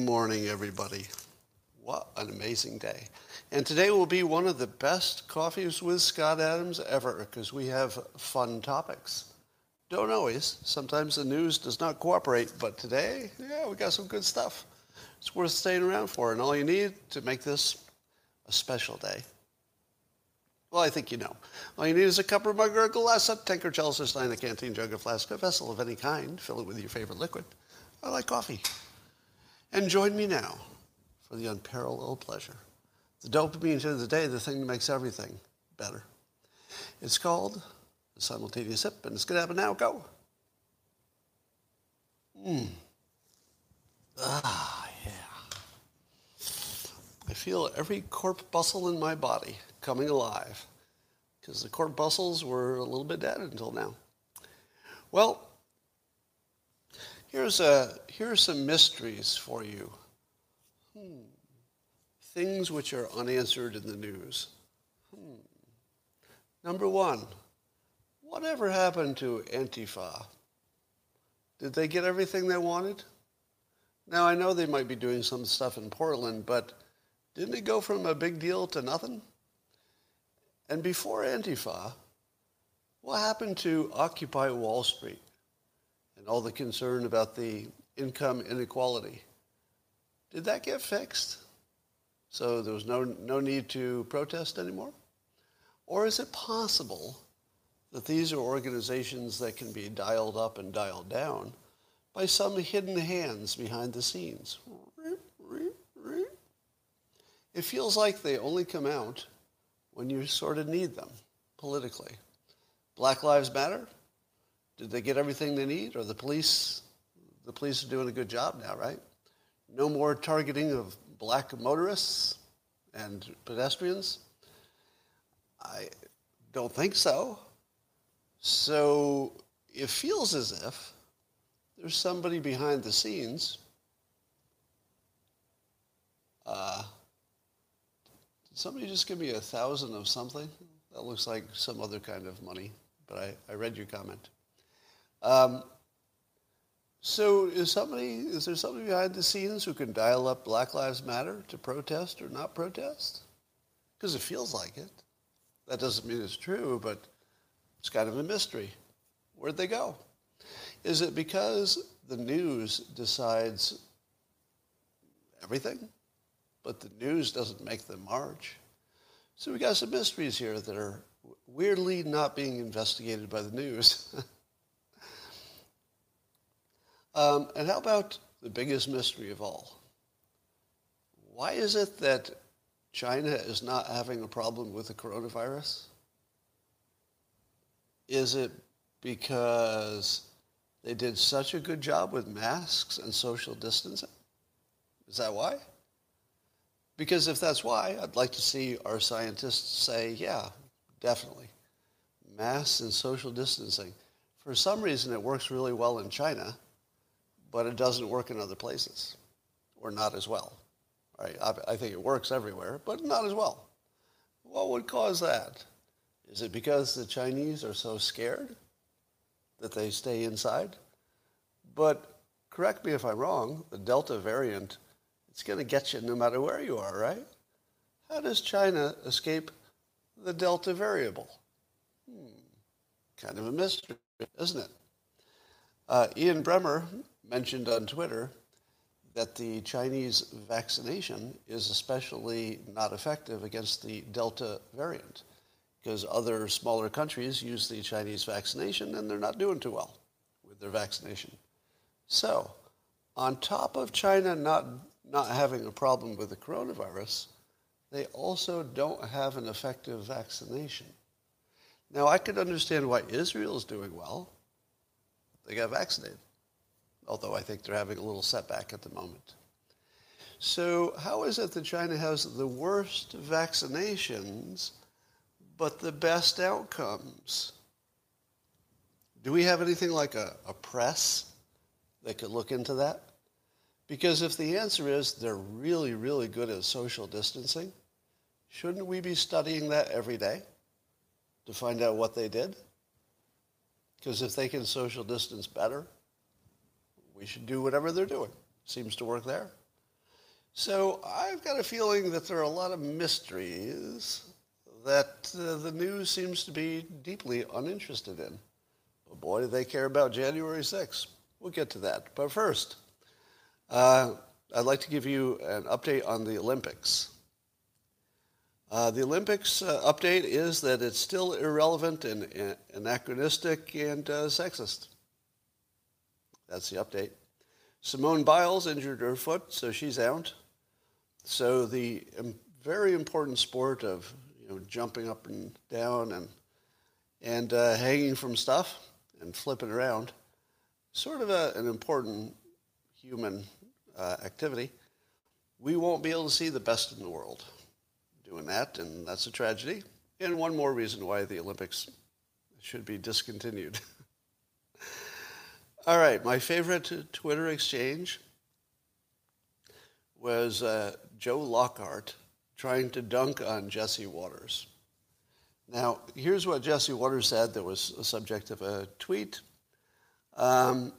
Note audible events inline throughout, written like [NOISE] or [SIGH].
morning, everybody. What an amazing day. And today will be one of the best coffees with Scott Adams ever because we have fun topics. Don't always. Sometimes the news does not cooperate, but today, yeah, we got some good stuff. It's worth staying around for, and all you need to make this a special day. Well, I think you know. All you need is a cup or mug or a glass, a tanker, chalice, or stein, a canteen, jug, a flask, a vessel of any kind. Fill it with your favorite liquid. I like coffee. And join me now for the unparalleled pleasure. The dopamine of the day, the thing that makes everything better. It's called the simultaneous sip, and it's going to happen now. Go. Mmm. Ah, yeah. I feel every corpuscle in my body coming alive because the corpuscles were a little bit dead until now. Well, Here's a, here are some mysteries for you. Hmm. Things which are unanswered in the news. Hmm. Number one, whatever happened to Antifa? Did they get everything they wanted? Now, I know they might be doing some stuff in Portland, but didn't it go from a big deal to nothing? And before Antifa, what happened to Occupy Wall Street? And all the concern about the income inequality. Did that get fixed? So there was no, no need to protest anymore? Or is it possible that these are organizations that can be dialed up and dialed down by some hidden hands behind the scenes? It feels like they only come out when you sort of need them politically. Black Lives Matter? Did they get everything they need? Or the police, the police are doing a good job now, right? No more targeting of black motorists and pedestrians? I don't think so. So it feels as if there's somebody behind the scenes. Uh, did somebody just give me a thousand of something? That looks like some other kind of money, but I, I read your comment. Um, so is somebody is there somebody behind the scenes who can dial up Black Lives Matter to protest or not protest? Because it feels like it. That doesn't mean it's true, but it's kind of a mystery. Where'd they go? Is it because the news decides everything, but the news doesn't make them march? So we got some mysteries here that are weirdly not being investigated by the news. [LAUGHS] Um, and how about the biggest mystery of all? Why is it that China is not having a problem with the coronavirus? Is it because they did such a good job with masks and social distancing? Is that why? Because if that's why, I'd like to see our scientists say, yeah, definitely. Masks and social distancing. For some reason, it works really well in China but it doesn't work in other places, or not as well. Right? I, I think it works everywhere, but not as well. What would cause that? Is it because the Chinese are so scared that they stay inside? But correct me if I'm wrong, the Delta variant, it's going to get you no matter where you are, right? How does China escape the Delta variable? Hmm. Kind of a mystery, isn't it? Uh, Ian Bremmer mentioned on Twitter that the Chinese vaccination is especially not effective against the Delta variant because other smaller countries use the Chinese vaccination and they're not doing too well with their vaccination. So, on top of China not, not having a problem with the coronavirus, they also don't have an effective vaccination. Now, I could understand why Israel is doing well. They got vaccinated although I think they're having a little setback at the moment. So, how is it that China has the worst vaccinations but the best outcomes? Do we have anything like a, a press that could look into that? Because if the answer is they're really, really good at social distancing, shouldn't we be studying that every day to find out what they did? Because if they can social distance better, we should do whatever they're doing. Seems to work there. So I've got a feeling that there are a lot of mysteries that uh, the news seems to be deeply uninterested in. But boy, do they care about January 6th. We'll get to that. But first, uh, I'd like to give you an update on the Olympics. Uh, the Olympics uh, update is that it's still irrelevant and, and anachronistic and uh, sexist. That's the update. Simone Biles injured her foot, so she's out. So the um, very important sport of you know, jumping up and down and and uh, hanging from stuff and flipping around, sort of a, an important human uh, activity. We won't be able to see the best in the world doing that, and that's a tragedy. And one more reason why the Olympics should be discontinued. [LAUGHS] All right, my favorite Twitter exchange was uh, Joe Lockhart trying to dunk on Jesse Watters. Now, here's what Jesse Watters said that was a subject of a tweet. Um,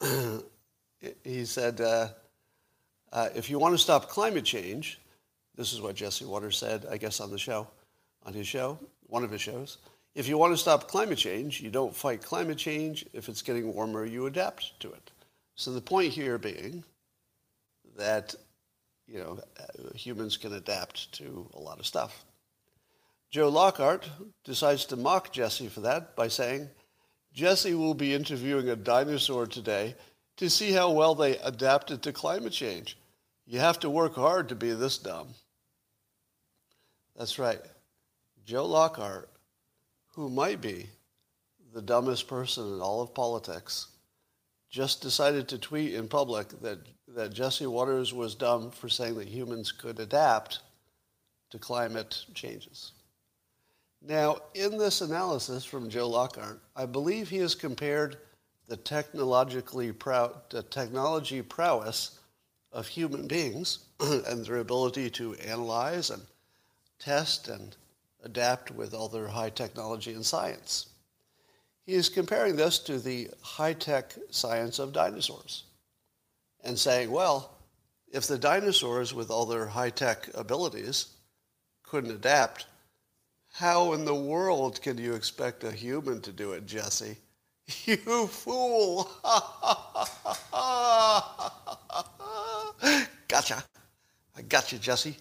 [CLEARS THROAT] he said, uh, uh, if you want to stop climate change, this is what Jesse Watters said, I guess, on the show, on his show, one of his shows. If you want to stop climate change, you don't fight climate change. If it's getting warmer, you adapt to it. So the point here being that, you know, uh, humans can adapt to a lot of stuff. Joe Lockhart decides to mock Jesse for that by saying, Jesse will be interviewing a dinosaur today to see how well they adapted to climate change. You have to work hard to be this dumb. That's right. Joe Lockhart, who might be the dumbest person in all of politics, just decided to tweet in public that, that Jesse Watters was dumb for saying that humans could adapt to climate changes. Now, in this analysis from Joe Lockhart, I believe he has compared the technologically proud, the technology prowess of human beings [CLEARS THROAT] and their ability to analyze and test and adapt with all their high technology and science. He is comparing this to the high-tech science of dinosaurs and saying, well, if the dinosaurs with all their high-tech abilities couldn't adapt, how in the world can you expect a human to do it, Jesse? [LAUGHS] You fool! [LAUGHS] gotcha. I got you, Jesse.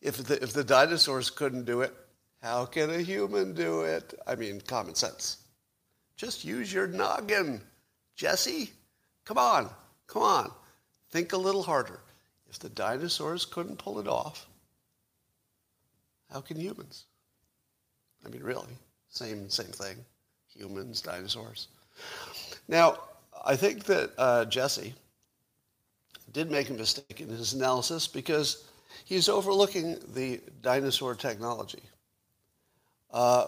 If the, if the dinosaurs couldn't do it, how can a human do it? I mean, common sense. Just use your noggin, Jesse. Come on, come on. Think a little harder. If the dinosaurs couldn't pull it off, how can humans? I mean, really, same same thing. Humans, dinosaurs. Now, I think that uh, Jesse did make a mistake in his analysis because he's overlooking the dinosaur technology. Uh,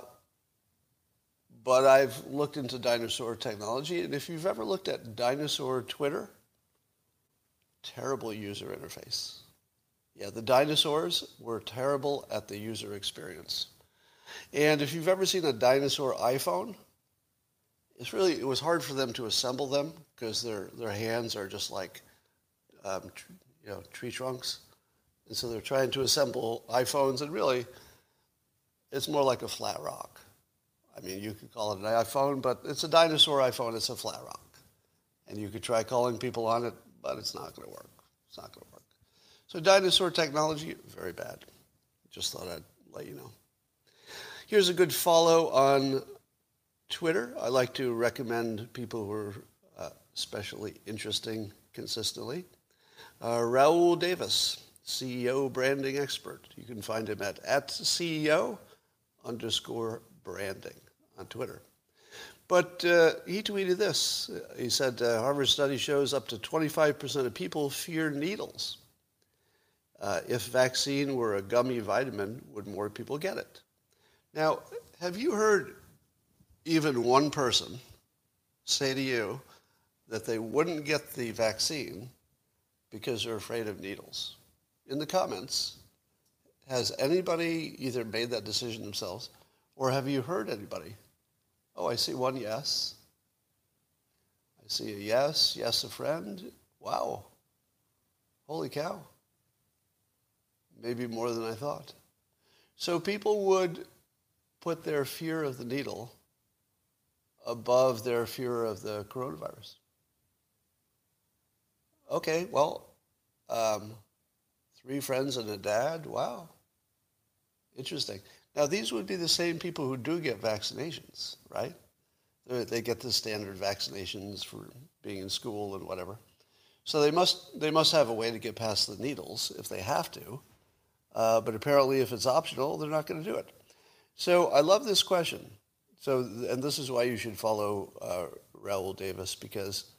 but I've looked into dinosaur technology, and if you've ever looked at dinosaur Twitter, terrible user interface. Yeah, the dinosaurs were terrible at the user experience. And if you've ever seen a dinosaur iPhone, it's really it was hard for them to assemble them because their their hands are just like um, you know tree trunks, and so they're trying to assemble iPhones, and really, it's more like a flat rock. I mean, you could call it an iPhone, but it's a dinosaur iPhone. It's a flat rock, and you could try calling people on it, but it's not going to work. It's not going to work. So dinosaur technology, very bad. Just thought I'd let you know. Here's a good follow on Twitter. I like to recommend people who are uh, especially interesting consistently. Uh, Raoul Davis, CEO branding expert. You can find him at, at CEO underscore branding on Twitter. But uh, he tweeted this. He said, uh, Harvard study shows up to 25% of people fear needles. Uh, if vaccine were a gummy vitamin, would more people get it? Now, have you heard even one person say to you that they wouldn't get the vaccine because they're afraid of needles? In the comments, has anybody either made that decision themselves or have you heard anybody? Oh, I see one yes. I see a yes, yes, a friend. Wow. Holy cow. Maybe more than I thought. So people would put their fear of the needle above their fear of the coronavirus. Okay, well, um, three friends and a dad. Wow. Interesting. Now, these would be the same people who do get vaccinations, right? They get the standard vaccinations for being in school and whatever. So they must, they must have a way to get past the needles if they have to. Uh, but apparently, if it's optional, they're not going to do it. So I love this question. So, and this is why you should follow uh, Raoul Davis because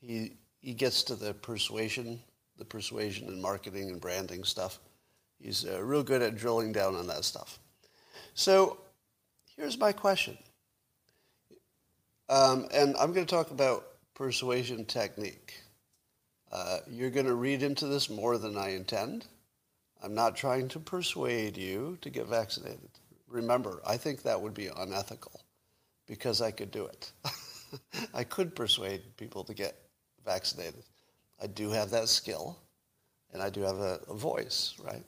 he he gets to the persuasion, the persuasion and marketing and branding stuff. He's uh, real good at drilling down on that stuff. So, here's my question, um, and I'm going to talk about persuasion technique. Uh, you're going to read into this more than I intend. I'm not trying to persuade you to get vaccinated. Remember, I think that would be unethical because I could do it. [LAUGHS] I could persuade people to get vaccinated. I do have that skill, and I do have a, a voice, right?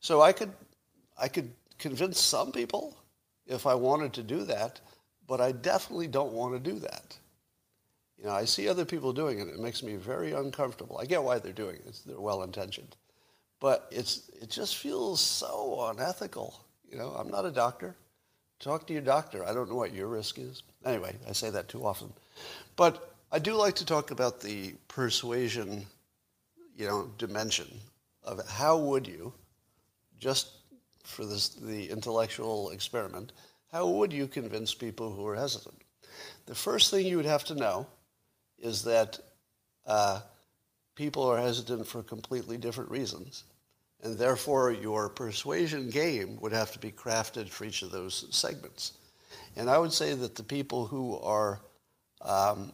So I could, I could convince some people if I wanted to do that, but I definitely don't want to do that. You know, I see other people doing it. It makes me very uncomfortable. I get why they're doing it. They're well intentioned, but it's it just feels so unethical. You know, I'm not a doctor. Talk to your doctor. I don't know what your risk is. Anyway, I say that too often. But I do like to talk about the persuasion, you know, dimension of it. How would you, just for this, the intellectual experiment, how would you convince people who are hesitant? The first thing you would have to know is that uh, people are hesitant for completely different reasons. And therefore, your persuasion game would have to be crafted for each of those segments. And I would say that the people who are um,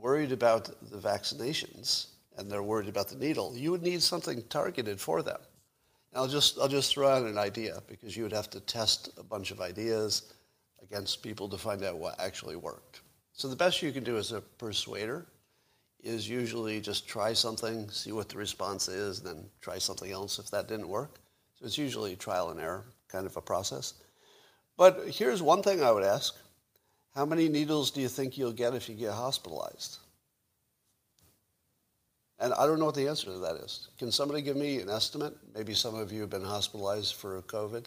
worried about the vaccinations and they're worried about the needle, you would need something targeted for them. And I'll just, I'll just throw out an idea because you would have to test a bunch of ideas against people to find out what actually worked. So the best you can do as a persuader is usually just try something, see what the response is, then try something else if that didn't work. So it's usually trial and error kind of a process. But here's one thing I would ask. How many needles do you think you'll get if you get hospitalized? And I don't know what the answer to that is. Can somebody give me an estimate? Maybe some of you have been hospitalized for COVID.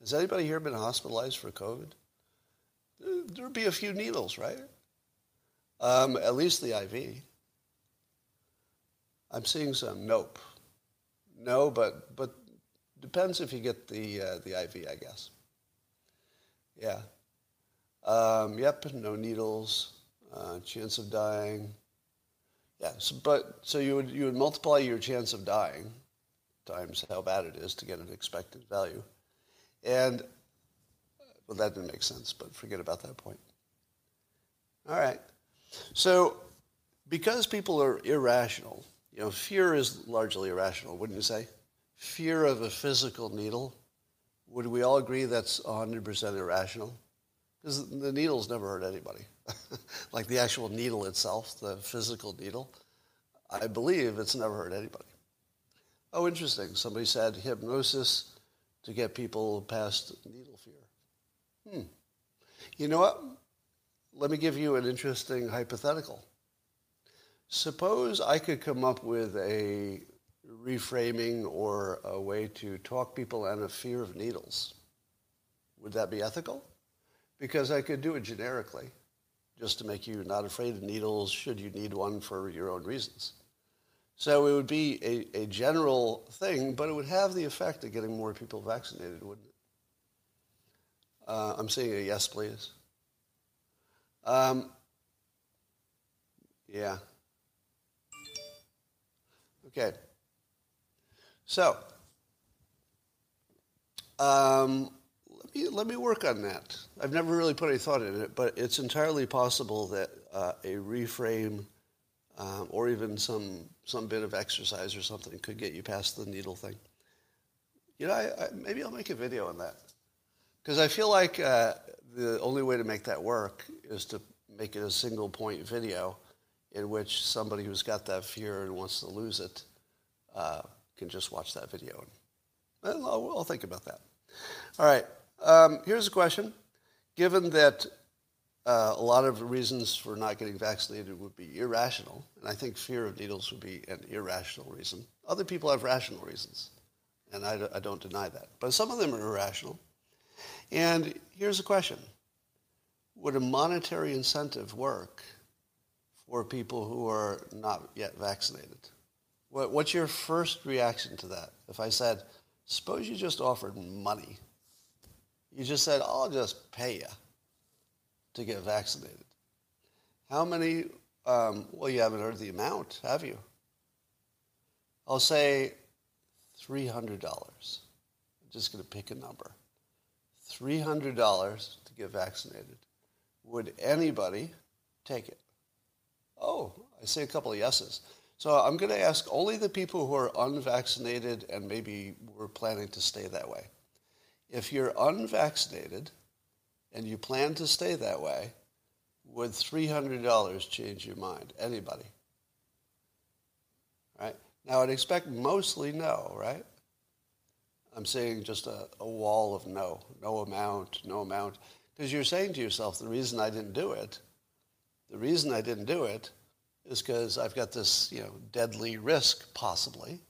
Has anybody here been hospitalized for COVID? There'd be a few needles, right? Um, at least the IV. I'm seeing some. Nope. No, but but depends if you get the uh, the IV, I guess. Yeah. Um, yep. No needles. Uh, chance of dying. Yeah. So, but so you would you would multiply your chance of dying times how bad it is to get an expected value, and well, that didn't make sense. But forget about that point. All right. So because people are irrational you know, fear is largely irrational, wouldn't you say? Fear of a physical needle, would we all agree that's 100% irrational? Because the needle's never hurt anybody. [LAUGHS] like the actual needle itself, the physical needle, I believe it's never hurt anybody. Oh, interesting. Somebody said hypnosis to get people past needle fear. Hmm. You know what? Let me give you an interesting hypothetical. Suppose I could come up with a reframing or a way to talk people out of fear of needles. Would that be ethical? Because I could do it generically, just to make you not afraid of needles should you need one for your own reasons. So it would be a, a general thing, but it would have the effect of getting more people vaccinated, wouldn't it? Uh, I'm saying a yes, please. Um, yeah. Okay. So, um, let, me, let me work on that. I've never really put any thought in it, but it's entirely possible that uh, a reframe um, or even some, some bit of exercise or something could get you past the needle thing. You know, I, I, maybe I'll make a video on that. Because I feel like uh, the only way to make that work is to make it a single point video in which somebody who's got that fear and wants to lose it uh, can just watch that video. And I'll, I'll think about that. All right. Um, here's a question. Given that uh, a lot of reasons for not getting vaccinated would be irrational, and I think fear of needles would be an irrational reason. Other people have rational reasons, and I, I don't deny that. But some of them are irrational. And here's a question. Would a monetary incentive work for people who are not yet vaccinated? What, what's your first reaction to that? If I said, suppose you just offered money. You just said, I'll just pay you to get vaccinated. How many, um, well, you haven't heard the amount, have you? I'll say $300. I'm just going to pick a number. $300 to get vaccinated. Would anybody take it? Oh, I see a couple of yeses. So I'm going to ask only the people who are unvaccinated and maybe we're planning to stay that way. If you're unvaccinated and you plan to stay that way, would $300 change your mind? Anybody? Right? Now, I'd expect mostly no, right? I'm saying just a, a wall of no, no amount, no amount. Because you're saying to yourself, the reason I didn't do it, the reason I didn't do it is because I've got this, you know, deadly risk, possibly.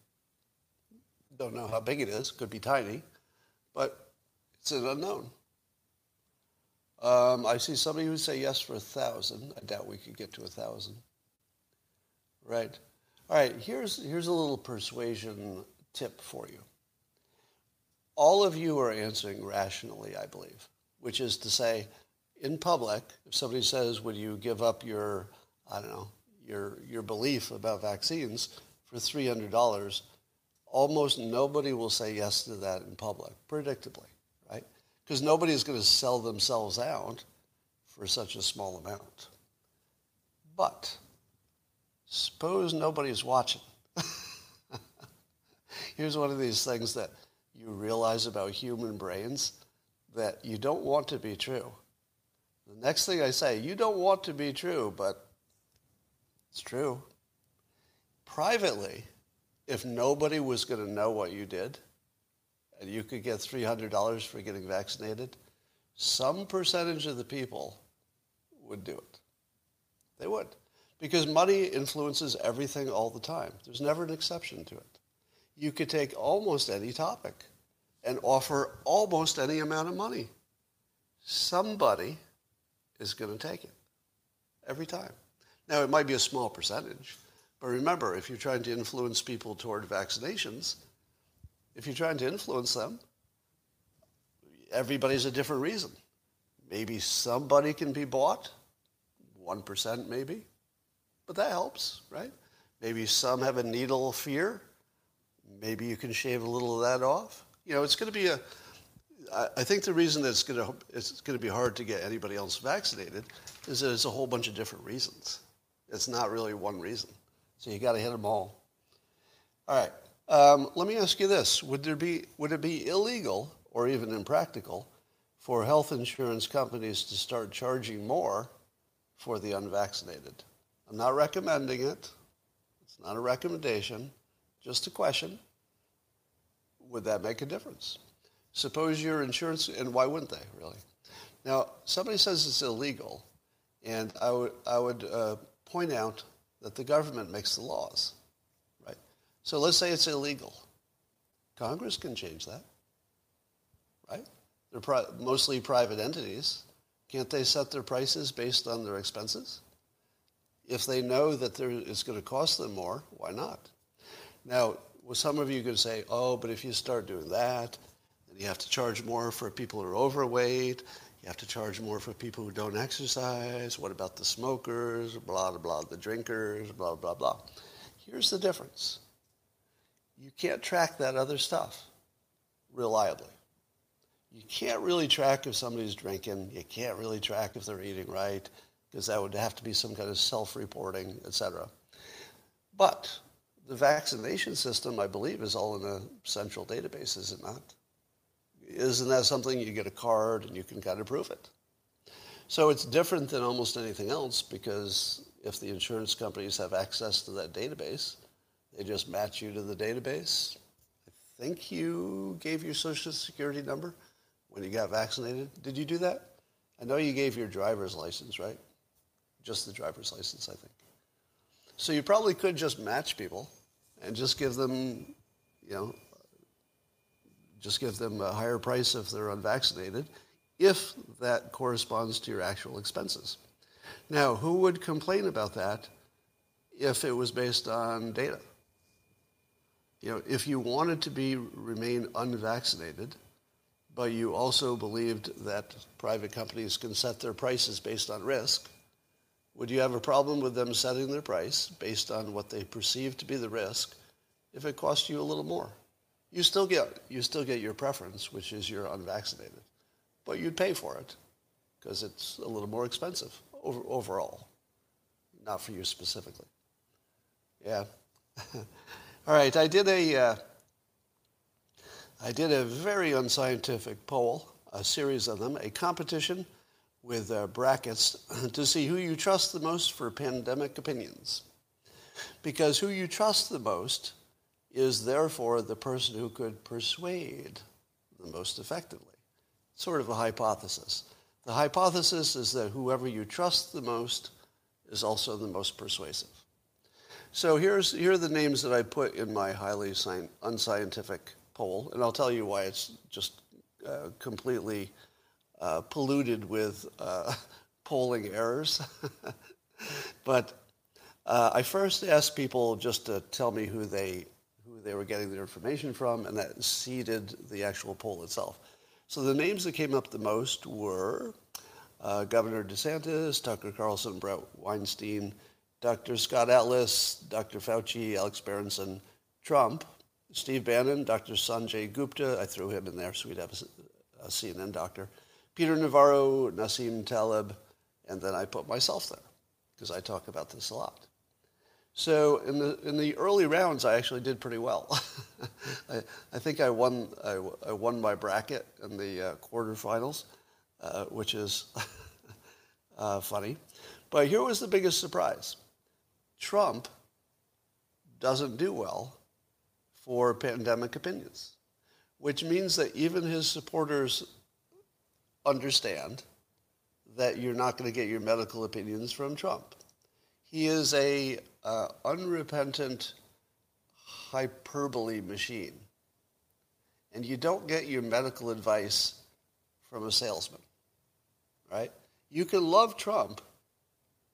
Don't know how big it is. Could be tiny. But it's an unknown. Um, I see somebody who say yes for a thousand. I doubt we could get to a thousand. Right. All right. Here's here's a little persuasion tip for you. All of you are answering rationally, I believe, which is to say, in public, if somebody says, "Would you give up your, I don't know, your your belief about vaccines for three hundred dollars?" Almost nobody will say yes to that in public, predictably because nobody is going to sell themselves out for such a small amount. But suppose nobody's watching. [LAUGHS] Here's one of these things that you realize about human brains that you don't want to be true. The next thing I say, you don't want to be true, but it's true. Privately, if nobody was going to know what you did, and you could get $300 for getting vaccinated, some percentage of the people would do it. They would. Because money influences everything all the time. There's never an exception to it. You could take almost any topic and offer almost any amount of money. Somebody is going to take it every time. Now, it might be a small percentage, but remember, if you're trying to influence people toward vaccinations, if you're trying to influence them, everybody's a different reason. Maybe somebody can be bought, 1% maybe, but that helps, right? Maybe some have a needle fear. Maybe you can shave a little of that off. You know, it's going to be a, I think the reason that it's going to, it's going to be hard to get anybody else vaccinated is that it's a whole bunch of different reasons. It's not really one reason. So you got to hit them all. All right. Um, let me ask you this. Would, there be, would it be illegal or even impractical for health insurance companies to start charging more for the unvaccinated? I'm not recommending it. It's not a recommendation, just a question. Would that make a difference? Suppose your insurance, and why wouldn't they, really? Now, somebody says it's illegal, and I would, I would uh, point out that the government makes the laws. So let's say it's illegal. Congress can change that, right? They're pri- mostly private entities. Can't they set their prices based on their expenses? If they know that it's going to cost them more, why not? Now, well, some of you could say, oh, but if you start doing that, then you have to charge more for people who are overweight. You have to charge more for people who don't exercise. What about the smokers? Blah, blah, blah. The drinkers, blah, blah, blah. Here's the difference you can't track that other stuff reliably. You can't really track if somebody's drinking. You can't really track if they're eating right because that would have to be some kind of self-reporting, etc. But the vaccination system, I believe, is all in a central database, is it not? Isn't that something you get a card and you can kind of prove it? So it's different than almost anything else because if the insurance companies have access to that database, They just match you to the database. I think you gave your social security number when you got vaccinated. Did you do that? I know you gave your driver's license, right? Just the driver's license, I think. So you probably could just match people and just give them, you know, just give them a higher price if they're unvaccinated, if that corresponds to your actual expenses. Now, who would complain about that if it was based on data? You know, if you wanted to be remain unvaccinated, but you also believed that private companies can set their prices based on risk, would you have a problem with them setting their price based on what they perceive to be the risk if it cost you a little more? You still get you still get your preference, which is you're unvaccinated, but you'd pay for it because it's a little more expensive over, overall, not for you specifically. Yeah. [LAUGHS] All right, I did a uh, I did a very unscientific poll, a series of them, a competition with uh, brackets [LAUGHS] to see who you trust the most for pandemic opinions. Because who you trust the most is therefore the person who could persuade the most effectively. Sort of a hypothesis. The hypothesis is that whoever you trust the most is also the most persuasive. So here's, here are the names that I put in my highly sci- unscientific poll, and I'll tell you why it's just uh, completely uh, polluted with uh, [LAUGHS] polling errors. [LAUGHS] but uh, I first asked people just to tell me who they who they were getting their information from, and that seeded the actual poll itself. So the names that came up the most were uh, Governor DeSantis, Tucker Carlson, Bret Weinstein, Dr. Scott Atlas, Dr. Fauci, Alex Berenson, Trump, Steve Bannon, Dr. Sanjay Gupta, I threw him in there so we'd have a, CNN doctor, Peter Navarro, Nassim Taleb, and then I put myself there because I talk about this a lot. So in the in the early rounds, I actually did pretty well. [LAUGHS] I, I think I won I, I, won my bracket in the uh, quarterfinals, uh, which is [LAUGHS] uh, funny. But here was the biggest surprise: Trump doesn't do well for pandemic opinions, which means that even his supporters understand that you're not going to get your medical opinions from Trump. He is a uh, unrepentant hyperbole machine. And you don't get your medical advice from a salesman, right? You can love Trump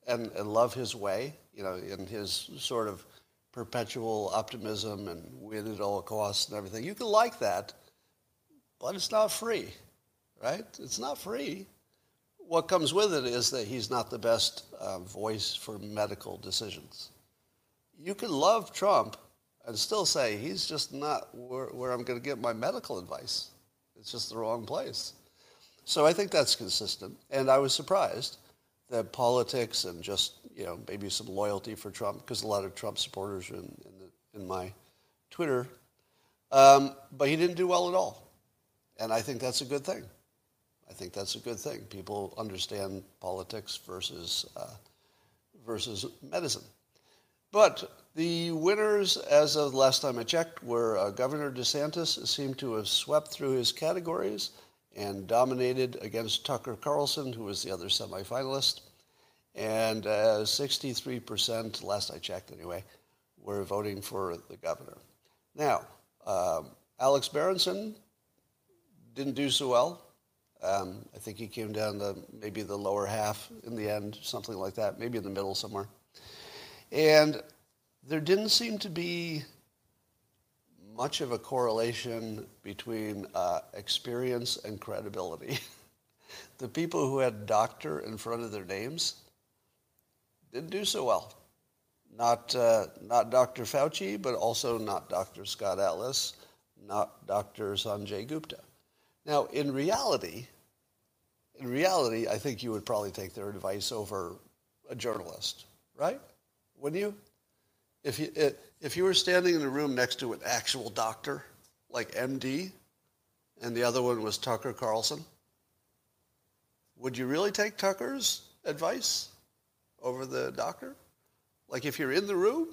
and, and love his way, you know, in his sort of perpetual optimism and win at all costs and everything. You can like that, but it's not free, right? It's not free what comes with it is that he's not the best uh, voice for medical decisions. You can love Trump and still say he's just not where, where I'm going to get my medical advice. It's just the wrong place. So I think that's consistent. And I was surprised that politics and just, you know, maybe some loyalty for Trump, because a lot of Trump supporters are in, in, the, in my Twitter, um, but he didn't do well at all. And I think that's a good thing. I think that's a good thing. People understand politics versus uh, versus medicine. But the winners, as of last time I checked, were uh, Governor DeSantis seemed to have swept through his categories and dominated against Tucker Carlson, who was the other semifinalist. And uh, 63%, last I checked anyway, were voting for the governor. Now, um, Alex Berenson didn't do so well. Um, I think he came down to maybe the lower half in the end, something like that, maybe in the middle somewhere. And there didn't seem to be much of a correlation between uh, experience and credibility. [LAUGHS] the people who had doctor in front of their names didn't do so well. Not, uh, not Dr. Fauci, but also not Dr. Scott Atlas, not Dr. Sanjay Gupta. Now, in reality, in reality, I think you would probably take their advice over a journalist, right? Wouldn't you? If you if you were standing in a room next to an actual doctor, like MD, and the other one was Tucker Carlson, would you really take Tucker's advice over the doctor? Like if you're in the room?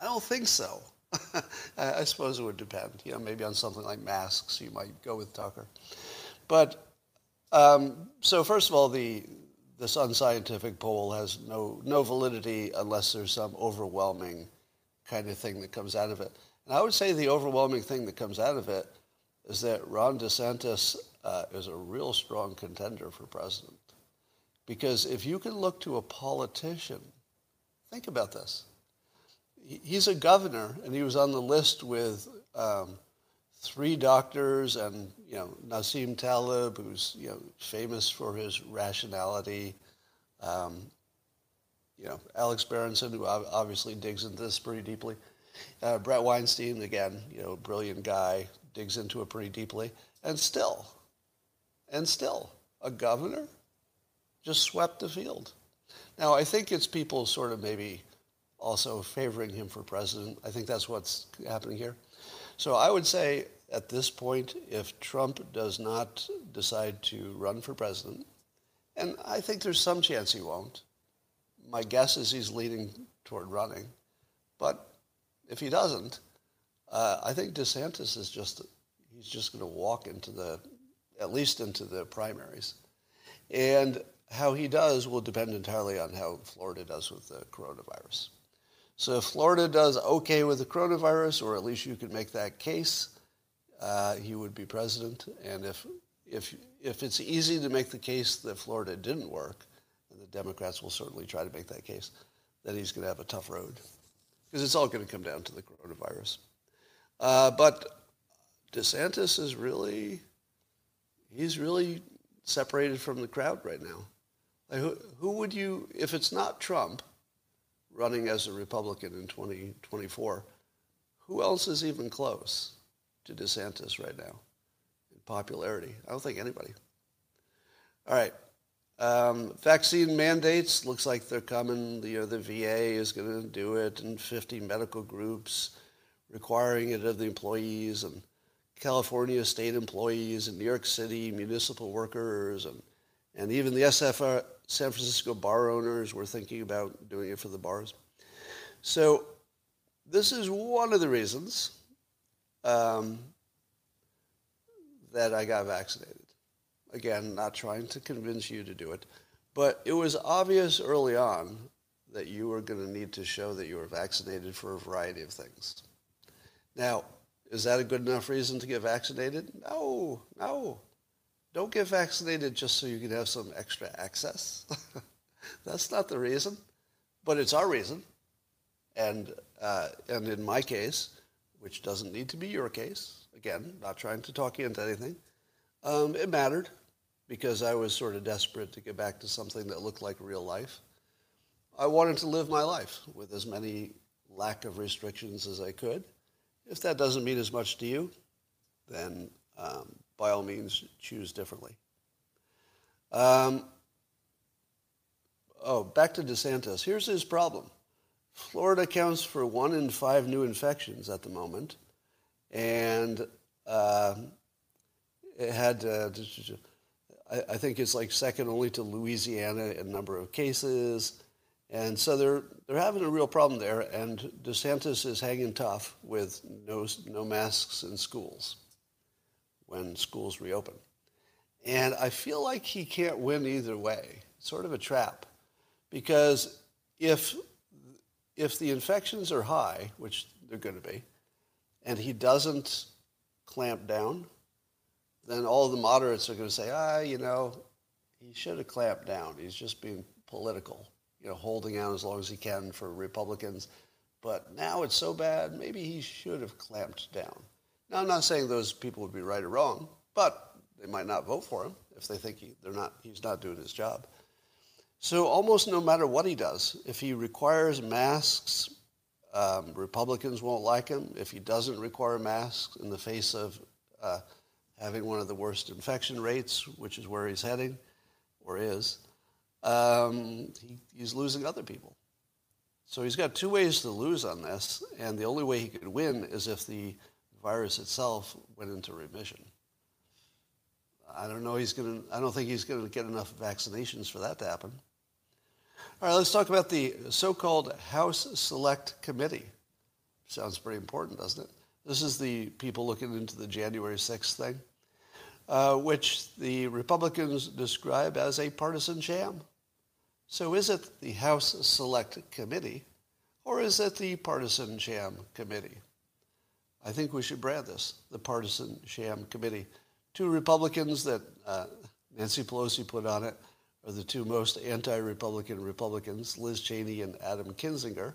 I don't think so. [LAUGHS] I, I suppose it would depend. You know, maybe on something like masks, you might go with Tucker. But um, so first of all, the this unscientific poll has no no validity unless there's some overwhelming kind of thing that comes out of it. And I would say the overwhelming thing that comes out of it is that Ron DeSantis uh, is a real strong contender for president. Because if you can look to a politician, think about this. He's a governor, and he was on the list with um, three doctors and you know Nassim Taleb, who's you know famous for his rationality. Um, you know Alex Berenson, who obviously digs into this pretty deeply. Uh, Bret Weinstein, again, you know, brilliant guy, digs into it pretty deeply, and still, and still, a governor just swept the field. Now, I think it's people sort of maybe also favoring him for president. I think that's what's happening here. So I would say at this point, if Trump does not decide to run for president, and I think there's some chance he won't, my guess is he's leaning toward running. But if he doesn't, uh, I think DeSantis is just he's just going to walk into the at least into the primaries, and how he does will depend entirely on how Florida does with the coronavirus. So if Florida does okay with the coronavirus, or at least you could make that case, uh, he would be president. And if, if, if it's easy to make the case that Florida didn't work, and the Democrats will certainly try to make that case, then he's going to have a tough road. Because it's all going to come down to the coronavirus. Uh, but DeSantis is really, he's really separated from the crowd right now. Like who, who would you, if it's not Trump running as a Republican in 2024, who else is even close? To DeSantis right now in popularity. I don't think anybody. All right. Um, vaccine mandates looks like they're coming. The, you know, the VA is going to do it, and 50 medical groups requiring it of the employees, and California state employees, and New York City municipal workers, and and even the SFR, San Francisco bar owners were thinking about doing it for the bars. So this is one of the reasons um, that I got vaccinated. Again, not trying to convince you to do it, but it was obvious early on that you were going to need to show that you were vaccinated for a variety of things. Now, is that a good enough reason to get vaccinated? No, no. Don't get vaccinated just so you can have some extra access. [LAUGHS] That's not the reason, but it's our reason. And, uh, and in my case, which doesn't need to be your case. Again, not trying to talk you into anything. Um, it mattered because I was sort of desperate to get back to something that looked like real life. I wanted to live my life with as many lack of restrictions as I could. If that doesn't mean as much to you, then um, by all means choose differently. Um, oh, back to DeSantis. Here's his problem. Florida accounts for one in five new infections at the moment, and uh, it had, uh, I, I, think it's like second only to Louisiana in number of cases, and so they're they're having a real problem there. And DeSantis is hanging tough with no no masks in schools when schools reopen, and I feel like he can't win either way. It's sort of a trap, because if if the infections are high, which they're going to be, and he doesn't clamp down, then all the moderates are going to say, ah, you know, he should have clamped down. He's just being political, you know, holding out as long as he can for Republicans. But now it's so bad, maybe he should have clamped down. Now, I'm not saying those people would be right or wrong, but they might not vote for him if they think he, they're not, he's not doing his job. So almost no matter what he does, if he requires masks, um, Republicans won't like him. If he doesn't require masks in the face of uh, having one of the worst infection rates, which is where he's heading or is, um, he, he's losing other people. So he's got two ways to lose on this, and the only way he could win is if the virus itself went into remission. I don't know. He's to. I don't think he's going to get enough vaccinations for that to happen. All right, let's talk about the so-called House Select Committee. sounds pretty important, doesn't it? This is the people looking into the January 6th thing, uh, which the Republicans describe as a partisan sham. So is it the House Select Committee or is it the Partisan Sham Committee? I think we should brand this the Partisan Sham Committee. Two Republicans that uh, Nancy Pelosi put on it are the two most anti-Republican Republicans, Liz Cheney and Adam Kinzinger,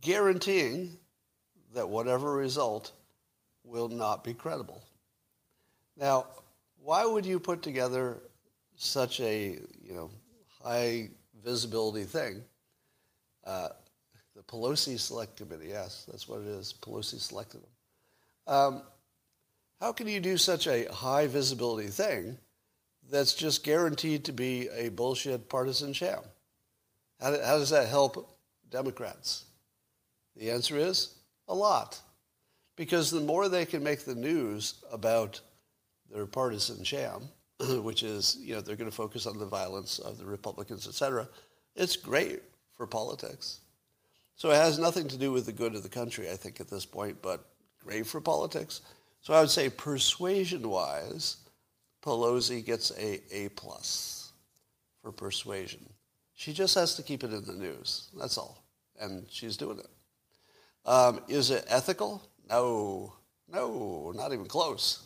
guaranteeing that whatever result will not be credible. Now, why would you put together such a you know high visibility thing? Uh, the Pelosi Select Committee, yes, that's what it is. Pelosi selected them. Um, how can you do such a high visibility thing that's just guaranteed to be a bullshit partisan sham? How, how does that help Democrats? The answer is a lot. Because the more they can make the news about their partisan sham, [CLEARS THROAT] which is, you know, they're going to focus on the violence of the Republicans, et cetera, it's great for politics. So it has nothing to do with the good of the country, I think, at this point, but great for politics. So I would say persuasion-wise, Pelosi gets a A plus for persuasion. She just has to keep it in the news. That's all. And she's doing it. Um, is it ethical? No. No, not even close.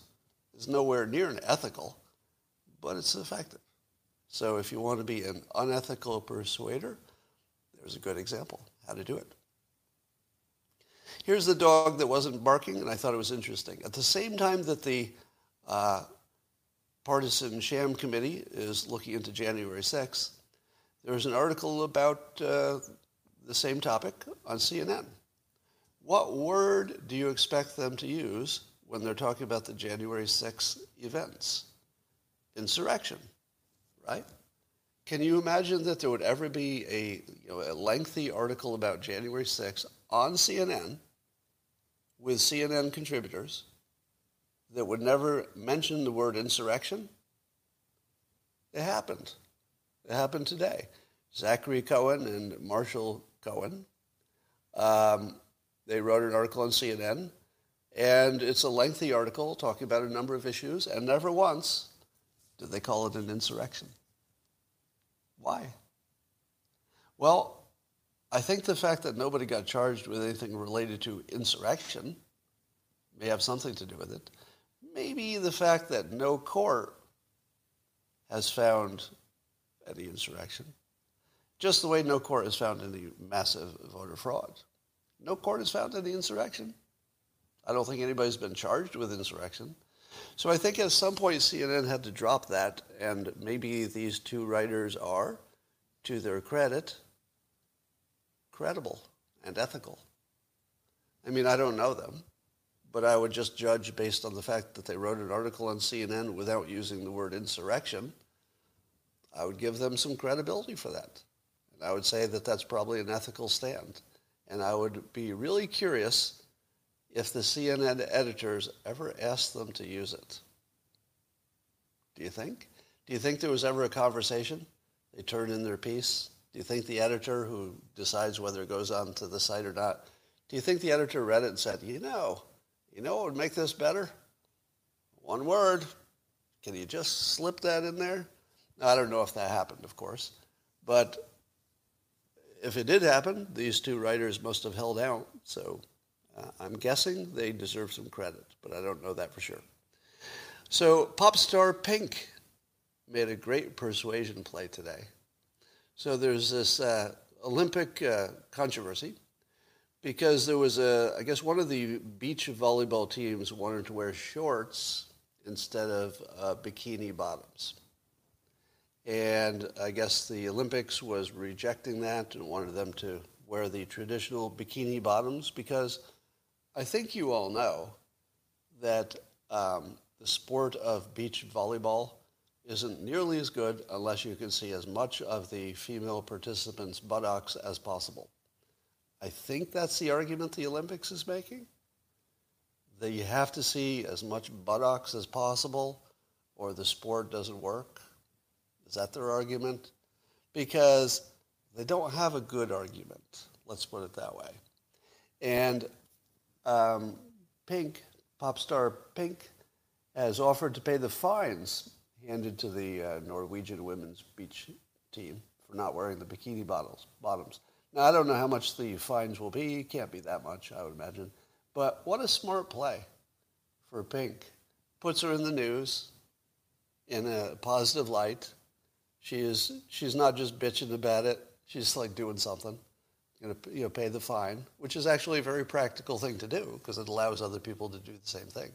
It's nowhere near an ethical, but it's effective. So if you want to be an unethical persuader, there's a good example how to do it. Here's the dog that wasn't barking, and I thought it was interesting. At the same time that the uh, partisan sham committee is looking into January 6th, there was an article about uh, the same topic on CNN. What word do you expect them to use when they're talking about the January 6th events? Insurrection, right? Can you imagine that there would ever be a, you know, a lengthy article about January 6th on CNN with CNN contributors that would never mention the word insurrection? It happened. It happened today. Zachary Cohen and Marshall Cohen, um, they wrote an article on CNN, and it's a lengthy article talking about a number of issues, and never once did they call it an insurrection. Why? Well, I think the fact that nobody got charged with anything related to insurrection may have something to do with it. Maybe the fact that no court has found any insurrection, just the way no court has found any massive voter fraud. No court has found any insurrection. I don't think anybody's been charged with insurrection. So I think at some point CNN had to drop that, and maybe these two writers are, to their credit, credible and ethical. I mean, I don't know them, but I would just judge based on the fact that they wrote an article on CNN without using the word insurrection. I would give them some credibility for that. And I would say that that's probably an ethical stand. And I would be really curious if the CNN editors ever asked them to use it. Do you think? Do you think there was ever a conversation? They turned in their piece. Do you think the editor who decides whether it goes on to the site or not, do you think the editor read it and said, you know, you know what would make this better? One word. Can you just slip that in there? Now, I don't know if that happened, of course. But if it did happen, these two writers must have held out. So uh, I'm guessing they deserve some credit, but I don't know that for sure. So pop star Pink made a great persuasion play today. So there's this uh, Olympic uh, controversy because there was a, I guess one of the beach volleyball teams wanted to wear shorts instead of uh, bikini bottoms. And I guess the Olympics was rejecting that and wanted them to wear the traditional bikini bottoms because I think you all know that um, the sport of beach volleyball isn't nearly as good unless you can see as much of the female participants' buttocks as possible. I think that's the argument the Olympics is making. That you have to see as much buttocks as possible or the sport doesn't work. Is that their argument? Because they don't have a good argument. Let's put it that way. And um, Pink, pop star Pink, has offered to pay the fines handed to the uh, Norwegian women's beach team for not wearing the bikini bottles, bottoms. Now, I don't know how much the fines will be. It Can't be that much, I would imagine. But what a smart play for Pink. Puts her in the news in a positive light. She is, she's not just bitching about it. She's like doing something. To you know, pay the fine, which is actually a very practical thing to do because it allows other people to do the same thing.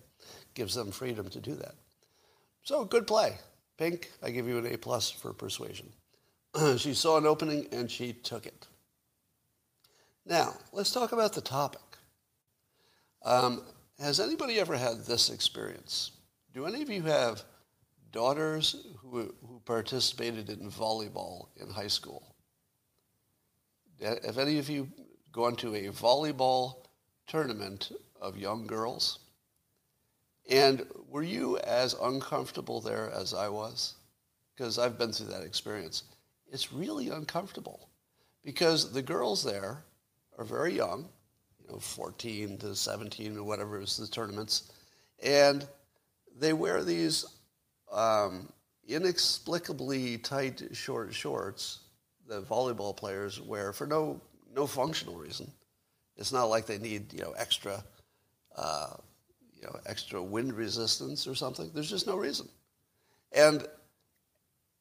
Gives them freedom to do that. So good play. Pink, I give you an A plus for persuasion. [CLEARS THROAT] she saw an opening and she took it. Now, let's talk about the topic. Um, has anybody ever had this experience? Do any of you have daughters who, who participated in volleyball in high school? Have any of you gone to a volleyball tournament of young girls? And were you as uncomfortable there as I was? Because I've been through that experience. It's really uncomfortable because the girls there are very young, you know, 14 to 17 or whatever is the tournaments, and they wear these um, inexplicably tight short shorts the volleyball players wear for no no functional reason. It's not like they need you know extra uh, you know extra wind resistance or something. There's just no reason, and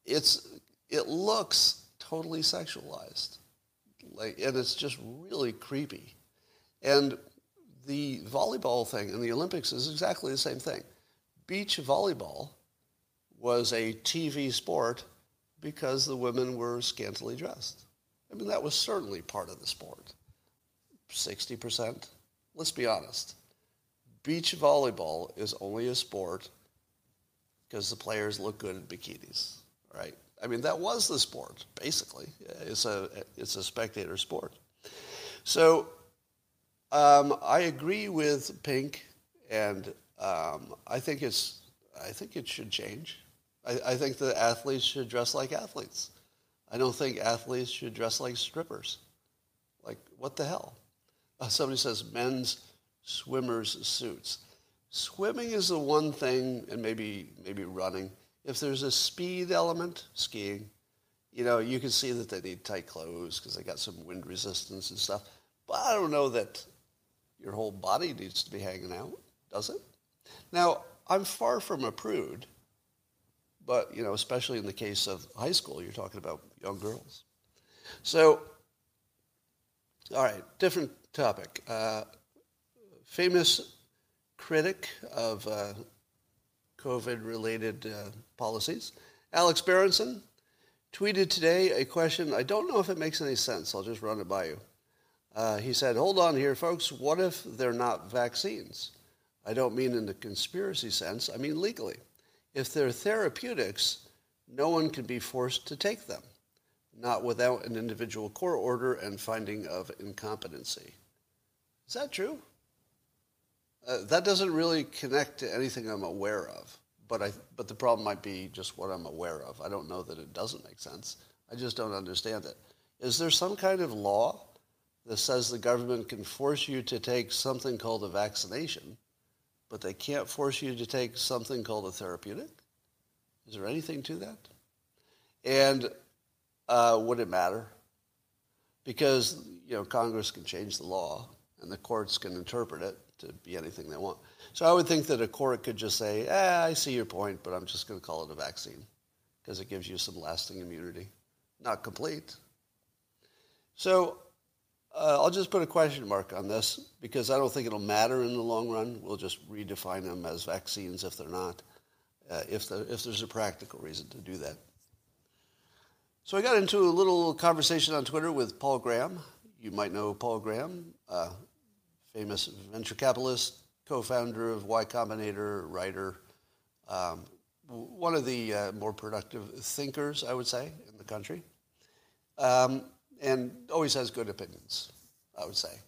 it's it looks totally sexualized, like and it's just really creepy, and the volleyball thing in the Olympics is exactly the same thing. Beach volleyball was a TV sport because the women were scantily dressed. I mean, that was certainly part of the sport. 60%. Let's be honest. Beach volleyball is only a sport because the players look good in bikinis, right? I mean, that was the sport, basically. It's a, it's a spectator sport. So um, I agree with Pink, and um, I think it's I think it should change. I, I think that athletes should dress like athletes. I don't think athletes should dress like strippers. Like, what the hell? Uh, somebody says men's swimmers' suits. Swimming is the one thing, and maybe maybe running. If there's a speed element, skiing, you know, you can see that they need tight clothes because they got some wind resistance and stuff. But I don't know that your whole body needs to be hanging out, does it? Now, I'm far from a prude. But, you know, especially in the case of high school, you're talking about young girls. So, all right, different topic. Uh, famous critic of uh, COVID-related uh, policies, Alex Berenson, tweeted today a question. I don't know if it makes any sense. I'll just run it by you. Uh, he said, hold on here, folks. What if they're not vaccines? I don't mean in the conspiracy sense. I mean legally. If they're therapeutics, no one can be forced to take them, not without an individual court order and finding of incompetency. Is that true? Uh, that doesn't really connect to anything I'm aware of, but, I, but the problem might be just what I'm aware of. I don't know that it doesn't make sense. I just don't understand it. Is there some kind of law that says the government can force you to take something called a vaccination but they can't force you to take something called a therapeutic? Is there anything to that? And uh, would it matter? Because you know Congress can change the law, and the courts can interpret it to be anything they want. So I would think that a court could just say, eh, "I see your point, but I'm just going to call it a vaccine because it gives you some lasting immunity, not complete." So uh, I'll just put a question mark on this because I don't think it'll matter in the long run. We'll just redefine them as vaccines if they're not, uh, if, the, if there's a practical reason to do that. So I got into a little conversation on Twitter with Paul Graham. You might know Paul Graham, uh, famous venture capitalist, co-founder of Y Combinator, writer, um, one of the uh, more productive thinkers, I would say, in the country. Um, and always has good opinions, I would say.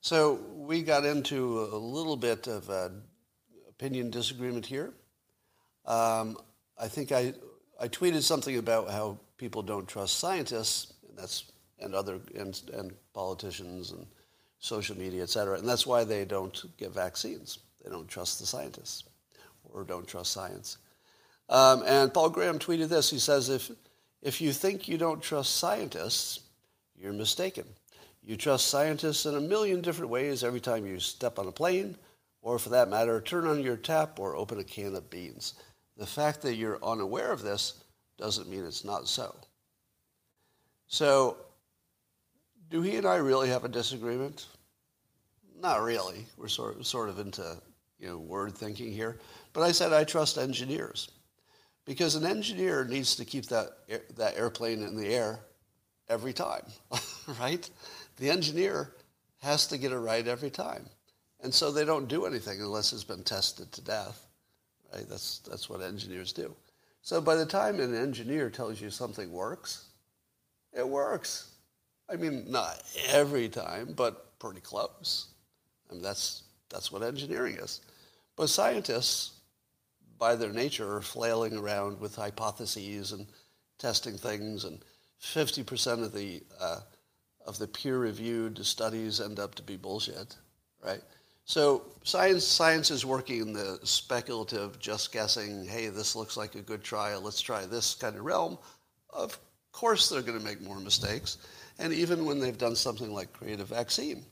So we got into a little bit of opinion disagreement here. Um, I think I, I tweeted something about how people don't trust scientists, and that's and other and, and politicians and social media, et cetera. And that's why they don't get vaccines. They don't trust the scientists or don't trust science. Um, and Paul Graham tweeted this. He says, if, if you think you don't trust scientists, you're mistaken. You trust scientists in a million different ways every time you step on a plane, or for that matter, turn on your tap or open a can of beans. The fact that you're unaware of this doesn't mean it's not so. So, do he and I really have a disagreement? Not really. We're sort of, sort of into you know, word thinking here. But I said I trust engineers because an engineer needs to keep that, that airplane in the air every time, [LAUGHS] right? The engineer has to get it right every time. And so they don't do anything unless it's been tested to death, right? That's, that's what engineers do. So by the time an engineer tells you something works, it works. I mean, not every time, but pretty close. I mean, that's, that's what engineering is. But scientists, by their nature, are flailing around with hypotheses and testing things, and 50% of the, uh, of the peer-reviewed studies end up to be bullshit, right? So science, science is working in the speculative, just guessing, hey, this looks like a good trial, let's try this kind of realm. Of course they're going to make more mistakes. And even when they've done something like create a vaccine,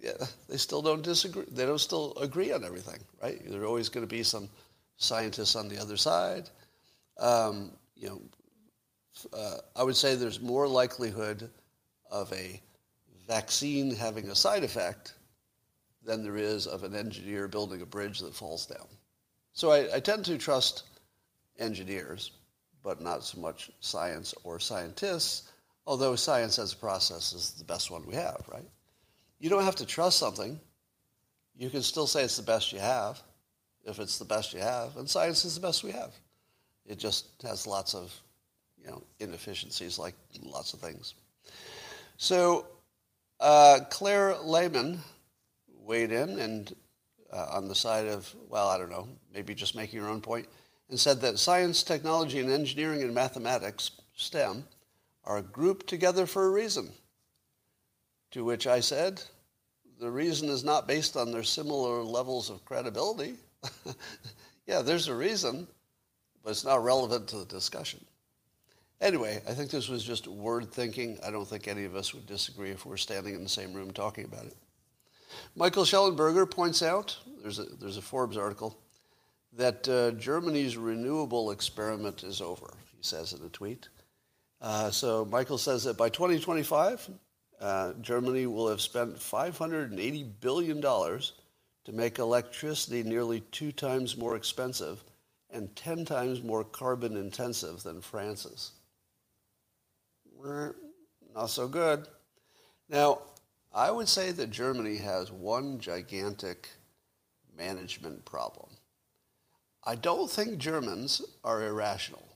yeah, they still don't disagree. They don't still agree on everything, right? There are always going to be some scientists on the other side. Um, you know, uh, I would say there's more likelihood of a vaccine having a side effect than there is of an engineer building a bridge that falls down. So I, I tend to trust engineers, but not so much science or scientists, although science as a process is the best one we have, right? You don't have to trust something. You can still say it's the best you have, if it's the best you have, and science is the best we have. It just has lots of, you know, inefficiencies like lots of things. So uh, Claire Lehmann weighed in and uh, on the side of, well, I don't know, maybe just making her own point, and said that science, technology, and engineering and mathematics, STEM, are grouped together for a reason. To which I said, the reason is not based on their similar levels of credibility. [LAUGHS] yeah, there's a reason, but it's not relevant to the discussion. Anyway, I think this was just word thinking. I don't think any of us would disagree if we're standing in the same room talking about it. Michael Shellenberger points out, there's a, there's a Forbes article, that uh, Germany's renewable experiment is over, he says in a tweet. Uh, so Michael says that by 2025, uh, Germany will have spent $580 billion to make electricity nearly two times more expensive and 10 times more carbon intensive than France's. Not so good. Now, I would say that Germany has one gigantic management problem. I don't think Germans are irrational,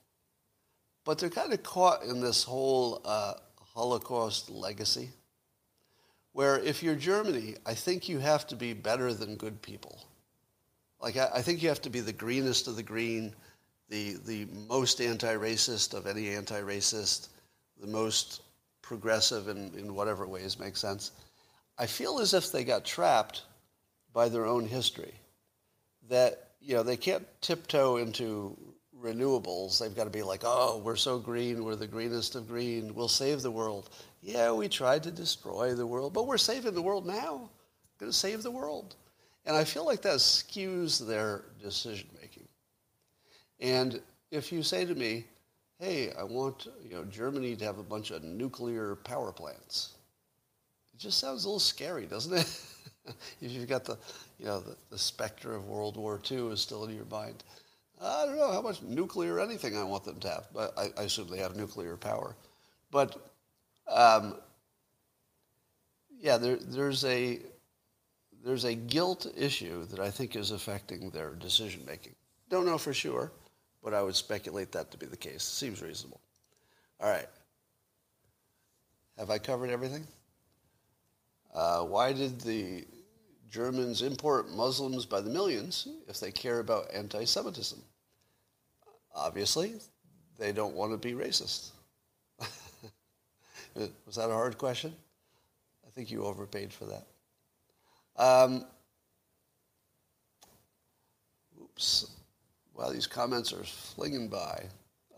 but they're kind of caught in this whole uh, Holocaust legacy, where if you're Germany, I think you have to be better than good people. Like, I, I think you have to be the greenest of the green, the, the most anti-racist of any anti-racist, the most progressive in, in whatever ways make sense. I feel as if they got trapped by their own history. That, you know, they can't tiptoe into renewables. They've got to be like, oh, we're so green, we're the greenest of green, we'll save the world. Yeah, we tried to destroy the world, but we're saving the world now. Going to save the world. And I feel like that skews their decision making. And if you say to me, hey, I want you know, Germany to have a bunch of nuclear power plants, it just sounds a little scary, doesn't it? [LAUGHS] if you've got the, you know, the, the specter of World War II is still in your mind. I don't know how much nuclear anything I want them to have, but I, I assume they have nuclear power. But um, yeah, there, there's a there's a guilt issue that I think is affecting their decision making. Don't know for sure, but I would speculate that to be the case. Seems reasonable. All right. Have I covered everything? Uh, why did the Germans import Muslims by the millions if they care about anti-Semitism? Obviously, they don't want to be racist. [LAUGHS] Was that a hard question? I think you overpaid for that. Um, oops. Well, these comments are flinging by.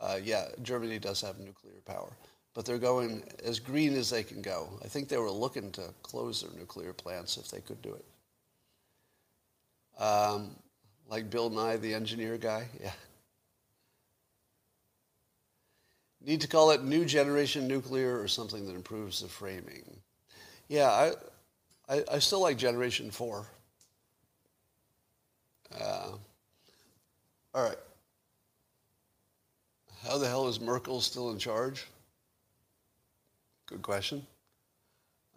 Uh, yeah, Germany does have nuclear power, but they're going as green as they can go. I think they were looking to close their nuclear plants if they could do it. Um, like Bill Nye, the engineer guy, [LAUGHS] yeah. Need to call it new generation nuclear or something that improves the framing. Yeah, I, I, I still like generation four. Uh, all right. How the hell is Merkel still in charge? Good question.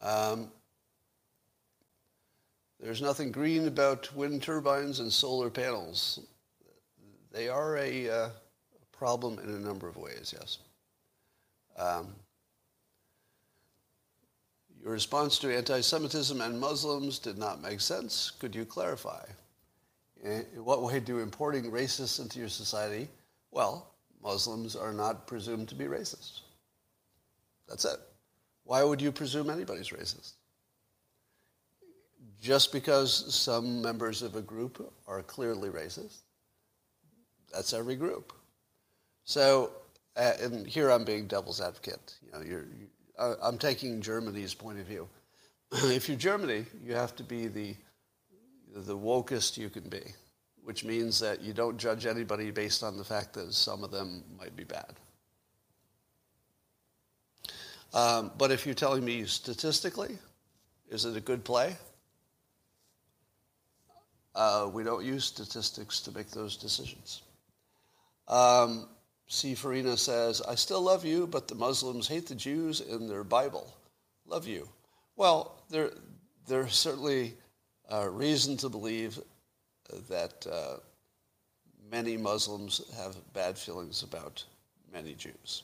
Um, there's nothing green about wind turbines and solar panels. They are a uh, problem in a number of ways, yes. Um, your response to anti-Semitism and Muslims did not make sense. Could you clarify? In what way do importing racists into your society? Well, Muslims are not presumed to be racist. That's it. Why would you presume anybody's racist? Just because some members of a group are clearly racist, that's every group. So and here I'm being devil's advocate. You know, you're, you, uh, I'm taking Germany's point of view. [CLEARS THROAT] if you're Germany, you have to be the the wokest you can be, which means that you don't judge anybody based on the fact that some of them might be bad. Um, but if you're telling me statistically, is it a good play? Uh, we don't use statistics to make those decisions. Um, C. Farina says, I still love you, but the Muslims hate the Jews in their Bible. Love you. Well, there, there's certainly uh, reason to believe that uh, many Muslims have bad feelings about many Jews.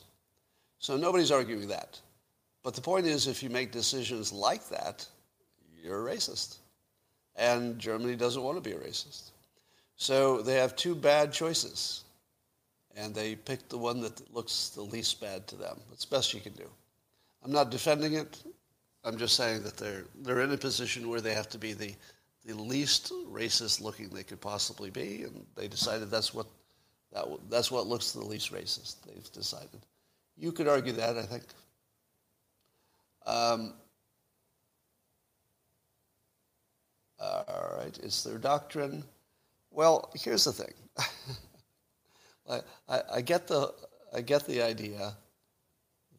So nobody's arguing that. But the point is, if you make decisions like that, you're a racist. And Germany doesn't want to be a racist. So they have two bad choices and they pick the one that looks the least bad to them. It's best you can do. I'm not defending it. I'm just saying that they're they're in a position where they have to be the the least racist looking they could possibly be, and they decided that's what that that's what looks the least racist. They've decided. You could argue that, I think. Um, all right, it's their doctrine. Well, here's the thing. [LAUGHS] I, I, get the I get the idea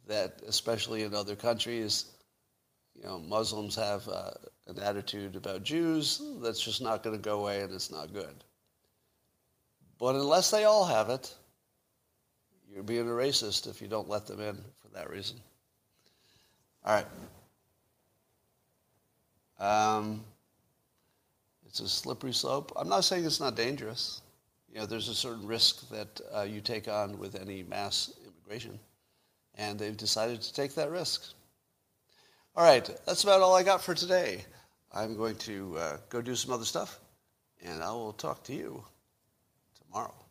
that especially in other countries, you know, Muslims have uh, an attitude about Jews that's just not going to go away and it's not good. But unless they all have it, you're being a racist if you don't let them in for that reason. All right. Um, it's a slippery slope. I'm not saying it's not dangerous you know, there's a certain risk that uh, you take on with any mass immigration, and they've decided to take that risk. All right, that's about all I got for today. I'm going to uh, go do some other stuff, and I will talk to you tomorrow.